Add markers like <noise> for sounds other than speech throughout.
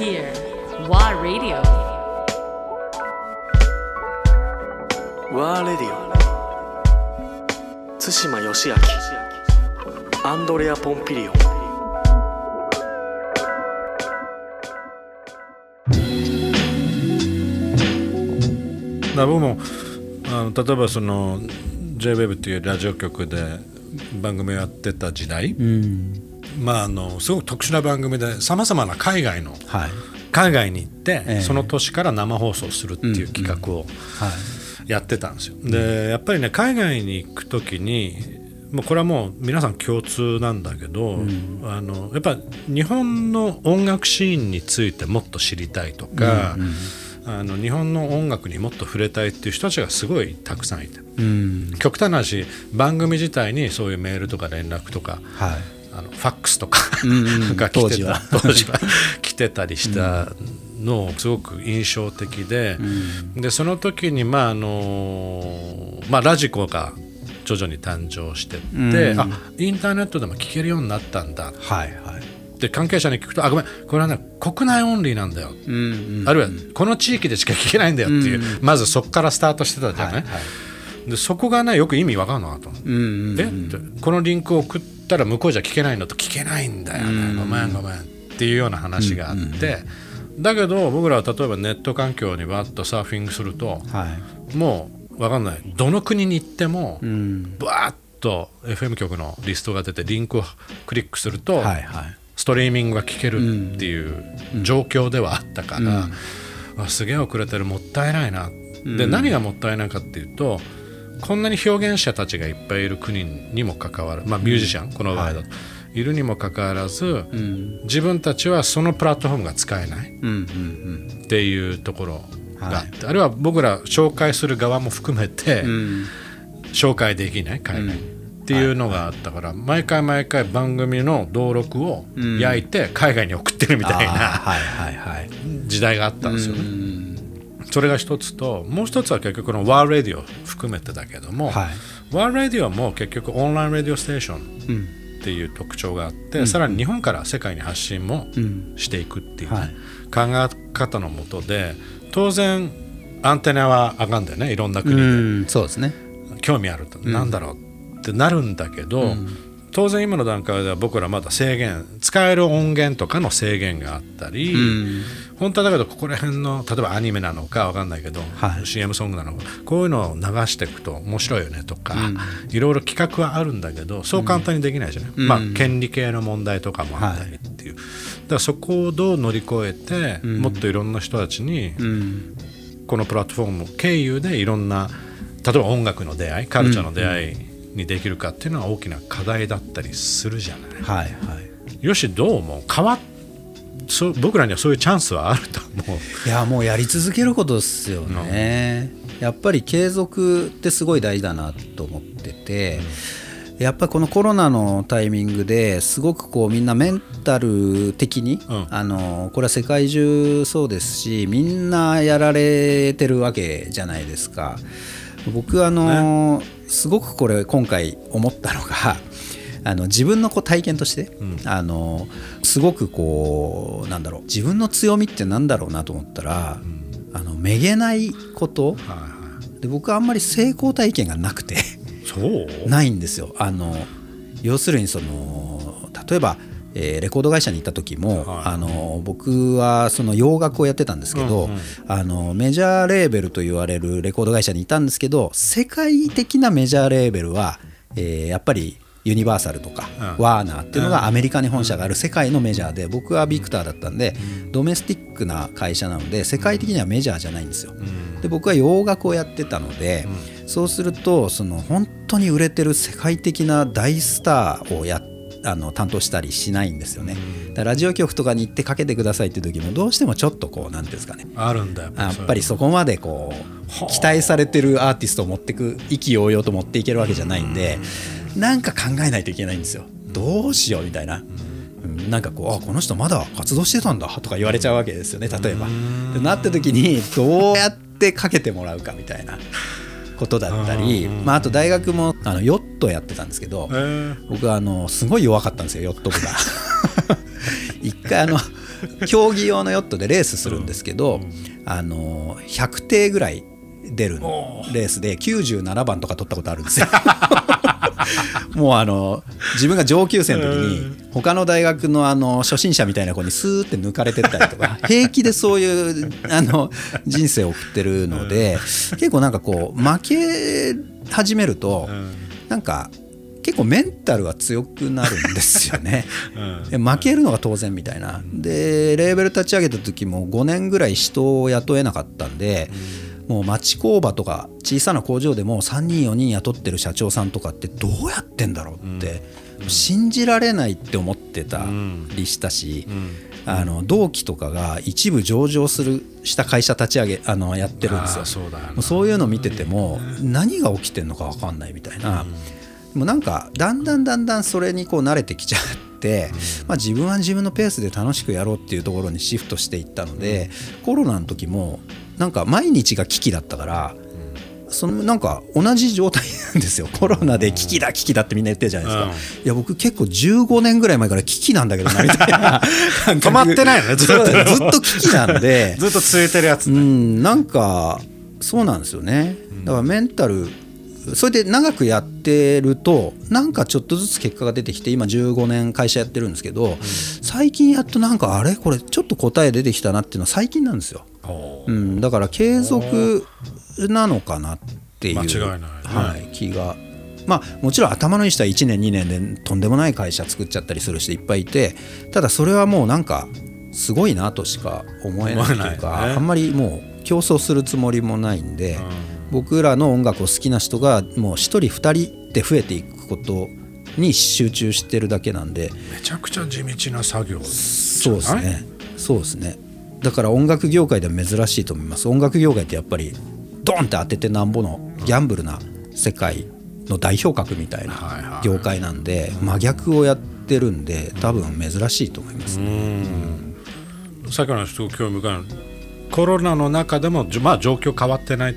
here. WA Radio. ワーレディオ対馬義明アンドレア・ポンピリオンだ僕もあの例えばその JWEB っていうラジオ局で番組をやってた時代、まああのすごく特殊な番組でさまざまな海外のはい。海外に行って、ええ。その年から生放送するっていう企画をはい。やってたんですよ。でやっぱりね海外に行く時にもうこれはもう皆さん共通なんだけど、あのやっぱ日本の音楽シーンについてもっと知りたいとか、あの日本の音楽にもっと触れたいっていう人たちがすごいたくさんいて。うん。極端な話番組自体にそういうメールとか連絡とかはいあのファックスとかんうん。<laughs> が来てた。当時は。<laughs> 来てたりしたのすごく印象的で,、でその時にまああのまあラジコが徐々に誕生してって、あインターネットでも聞けるようになったんだ。はいはい。って関係者に聞くとあごめんこれはね国内オンリーなんだよ、うんあるいはこの地域でしか聞けないんだよっていう、まずそこからスタートしてたじゃない、はいでそこがねよく意味わかんなかったの。うんうん。え？ってこのリンクを送ったら向こうじゃ聞けないのと聞けないんだよね、ごめんごめんっていうような話があって、だけど僕らは例えばネット環境にわっとサーフィングするとはい。もう分かんない。どの国に行ってもうん。バーッと FM 局のリストが出てリンクをクリックすると、ストリーミングが聞けるっていう状況ではあったから、あすげえ遅れてるもったいないな、で何がもったいないかっていうとこんなに表現者たちがいっぱいいる国にもかかわらず、まあ、ミュージシャン、この場合だと、い、るにもかかわらず、自分たちはそのプラットフォームが使えない。うんうんっていうところがあって、あるい。は僕ら紹介する側も含めて、うん。紹介できない海外に、っていうのがあったから、毎回毎回番組の登録を焼いて海外に送ってるみたいな時代があったんですよね。うんそれが一つともう一つは結局このワールレディオ含めてだけども、はい。ワールレディオも結局オンラインラディオステーションうんっていう特徴があって、さらに日本から世界に発信もうんしていくっていうね、はい。考え方のもとで当然アンテナは上がんだよねいろんな国で。うんそうですね。興味あると、なんだろうってなるんだけど、当然今の段階では僕らまだ制限使える音源とかの制限があったり、ん。本当はだけどここら辺の例えばアニメなのかわかんないけど、はい。CM ソングなのかこういうのを流していくと面白いよねとか、いろいろ企画はあるんだけどそう簡単にできないじゃない、まあ、権利系の問題とかもあったりっていう、だからそこをどう乗り越えて、もっといろんな人たちに、うん。このプラットフォーム経由でいろんな例えば音楽の出会いカルチャーの出会いにできるかっていうのは大きな課題だったりするじゃない。はいはい。よしどう思う変わっそう僕らにはそういうチャンスはあると思う。いやもうやり続けることですよね、やっぱり継続ってすごい大事だなと思ってて、やっぱりこのコロナのタイミングですごくこうみんなメンタル的に、うん。あのこれは世界中そうですしみんなやられてるわけじゃないですか僕あの、すごくこれ今回思ったのが <laughs> あの自分のこう体験として、あのすごくこうなんだろう自分の強みってなんだろうなと思ったら、あのめげないこと。はいはいで僕はあんまり成功体験がなくて。そう？<laughs> ないんですよ。あの要するにその例えば、えーレコード会社に行った時も、はい。あの僕はその洋楽をやってたんですけど、あのメジャーレーベルと言われるレコード会社にいたんですけど世界的なメジャーレーベルは、えーやっぱりユニバーサルとか、うん。ワーナーっていうのがアメリカに本社がある世界のメジャーで僕はビクターだったんで、ドメスティックな会社なので世界的にはメジャーじゃないんですよ。で僕は洋楽をやってたので、そうするとその本当に売れてる世界的な大スターをやあの担当したりしないんですよね。ラジオ局とかに行ってかけてくださいって時もどうしてもちょっとこうなんていうんですかね。あるんだよやっぱりそこまでこう期待されてるアーティストを持ってく意気揚々と持っていけるわけじゃないんでなんか考えないといけないんですよ。どうしようみたいな。うん。なんかこうあこの人まだ活動してたんだとか言われちゃうわけですよね例えば。でなった時にどうやってかけてもらうかみたいなことだったり、まあ、あと大学もあのヨットやってたんですけど、えー。僕はあのすごい弱かったんですよヨット部が。<laughs> 一回あの競技用のヨットでレースするんですけど、あの100艇ぐらい出るレースで97番とか取ったことあるんですよ。<laughs> <laughs> もうあの自分が上級生の時に他の大学のあの初心者みたいな子にスーって抜かれてったりとか <laughs> 平気でそういうあの人生を送ってるので結構なんかこう負け始めるとなんか結構メンタルが強くなるんですよね、<laughs> 負けるのが当然みたいな。でレーベル立ち上げた時も5年ぐらい人を雇えなかったんで、もう町工場とか小さな工場でも3人4人雇ってる社長さんとかってどうやってんだろうって、信じられないって思ってたりしたし、あの同期とかが一部上場するした会社立ち上げあのやってるんですよ。そうそういうの見てても何が起きてんのか分かんないみたいな、もうなんかだんだんだんだんそれにこう慣れてきちゃって、まあ、自分は自分のペースで楽しくやろうっていうところにシフトしていったので、コロナの時もなんか毎日が危機だったから。そのなんか同じ状態なんですよ。コロナで危機だ危機だってみんな言ってるじゃないですか、いや僕結構15年ぐらい前から危機なんだけどなみたいな。<laughs> 止まってないよねずっと。ずっと危機なんで。<laughs> ずっと続いてるやつうね、ん、なんかそうなんですよね。だからメンタルそれで長くやってるとなんかちょっとずつ結果が出てきて今15年会社やってるんですけど、最近やっとなんかあれ？これちょっと答え出てきたなっていうのは最近なんですよ、うん、だから継続なのかなっていう間違いないね。はい、気が。まあ、もちろん頭のいい人は1年2年でとんでもない会社作っちゃったりする人いっぱいいてただそれはもうなんかすごいなとしか思えないというか、あんまりもう競争するつもりもないんで、僕らの音楽を好きな人がもう1人2人で増えていくことに集中してるだけなんでめちゃくちゃ地道な作業そうですね。そうですねだから音楽業界では珍しいと思います。音楽業界ってやっぱりドンって当ててなんぼのギャンブルな世界の代表格みたいはいはない。業界なんで真逆をやってるんで多分珍しいと思います。ねさっきの話すごく興味深いの。コロナの中でも、まあ、状況変わってないっ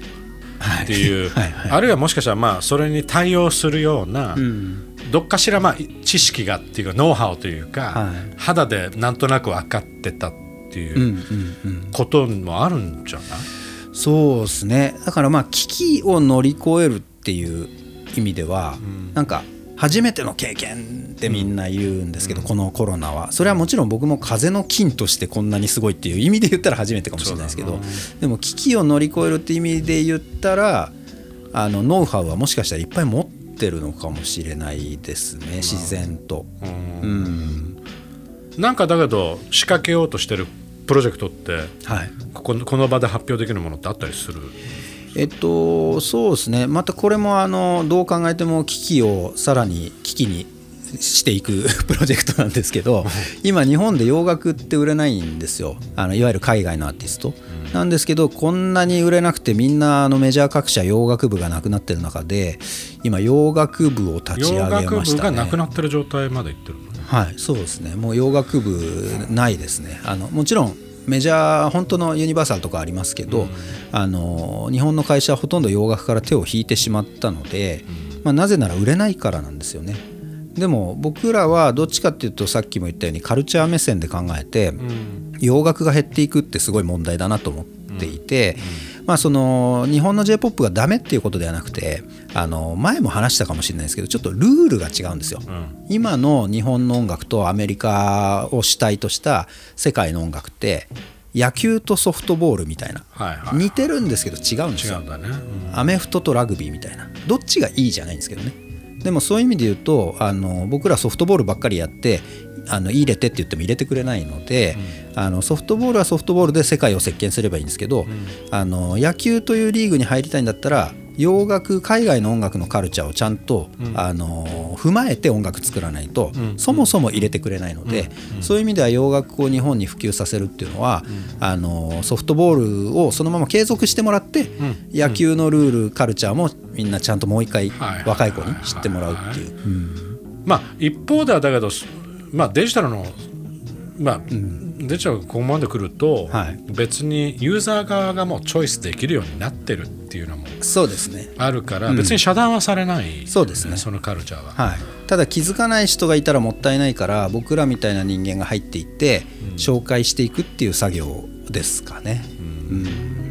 ていう、<laughs> はいはい。あるいはもしかしたらまあそれに対応するような、うん。どっかしらまあ知識がっていうかノウハウというか、はい。肌でなんとなく分かってたっていうんうんううん。こともあるんじゃない、そうですね。だからまあ危機を乗り越えるっていう意味では、なんか初めての経験ってみんな言うんですけど、このコロナは。それはもちろん僕も風の菌としてこんなにすごいっていう意味で言ったら初めてかもしれないですけど、でも危機を乗り越えるって意味で言ったらあのノウハウはもしかしたらいっぱい持ってるのかもしれないですね自然と。うん。なんかだけど仕掛けようとしてるプロジェクトってはい。こここの場で発表できるものってあったりする？えっと、そうですね、またこれもあのどう考えても機器をさらに機器にしていく <laughs> プロジェクトなんですけど、今、日本で洋楽って売れないんですよ、あのいわゆる海外のアーティスト。なんですけど、こんなに売れなくて、みんなあのメジャー各社、洋楽部がなくなってる中で、今、洋楽部を立ち上げ洋楽ましたね。部がなくなってる状態までいってる。のねはい、そうですね、もう洋楽部ないですね、あのもちろんメジャー、本当のユニバーサルとかありますけど、あの日本の会社はほとんど洋楽から手を引いてしまったので、まあ、なぜなら売れないからなんですよね。でも僕らはどっちかっていうとさっきも言ったようにカルチャー目線で考えて、洋楽が減っていくってすごい問題だなと思っていて、まあ、その日本の j p o p がダメっていうことではなくてあの前も話したかもしれないですけどちょっとルールが違うんですよ。今の日本の音楽とアメリカを主体とした世界の音楽って野球とソフトボールみたいなはいはい似てるんですけど違うんですよ。違うん。アメフトとラグビーみたいな。どっちがいいじゃないんですけどね。でもそういう意味で言うとあの僕らソフトボールばっかりやってあの入れてって言っても入れてくれないので、あのソフトボールはソフトボールで世界を席巻すればいいんですけど、あの野球というリーグに入りたいんだったら洋楽海外の音楽のカルチャーをちゃんと、あの踏まえて音楽作らないと、そもそも入れてくれないので、そういう意味では洋楽を日本に普及させるっていうのは、あのソフトボールをそのまま継続してもらって、野球のルールカルチャーもみんなちゃんともう一回若い子に知ってもらうっていう。うんまあ一方ではだけど、まあ、デジタルのまあ、デジタルがここまで来ると、はい。別にユーザー側がもうチョイスできるようになってるっていうのもそうですね。あるから、別に遮断はされない、そうですね。そのカルチャーは。はい、ただ気づかない人がいたらもったいないから僕らみたいな人間が入っていって紹介していくっていう作業ですかね。うん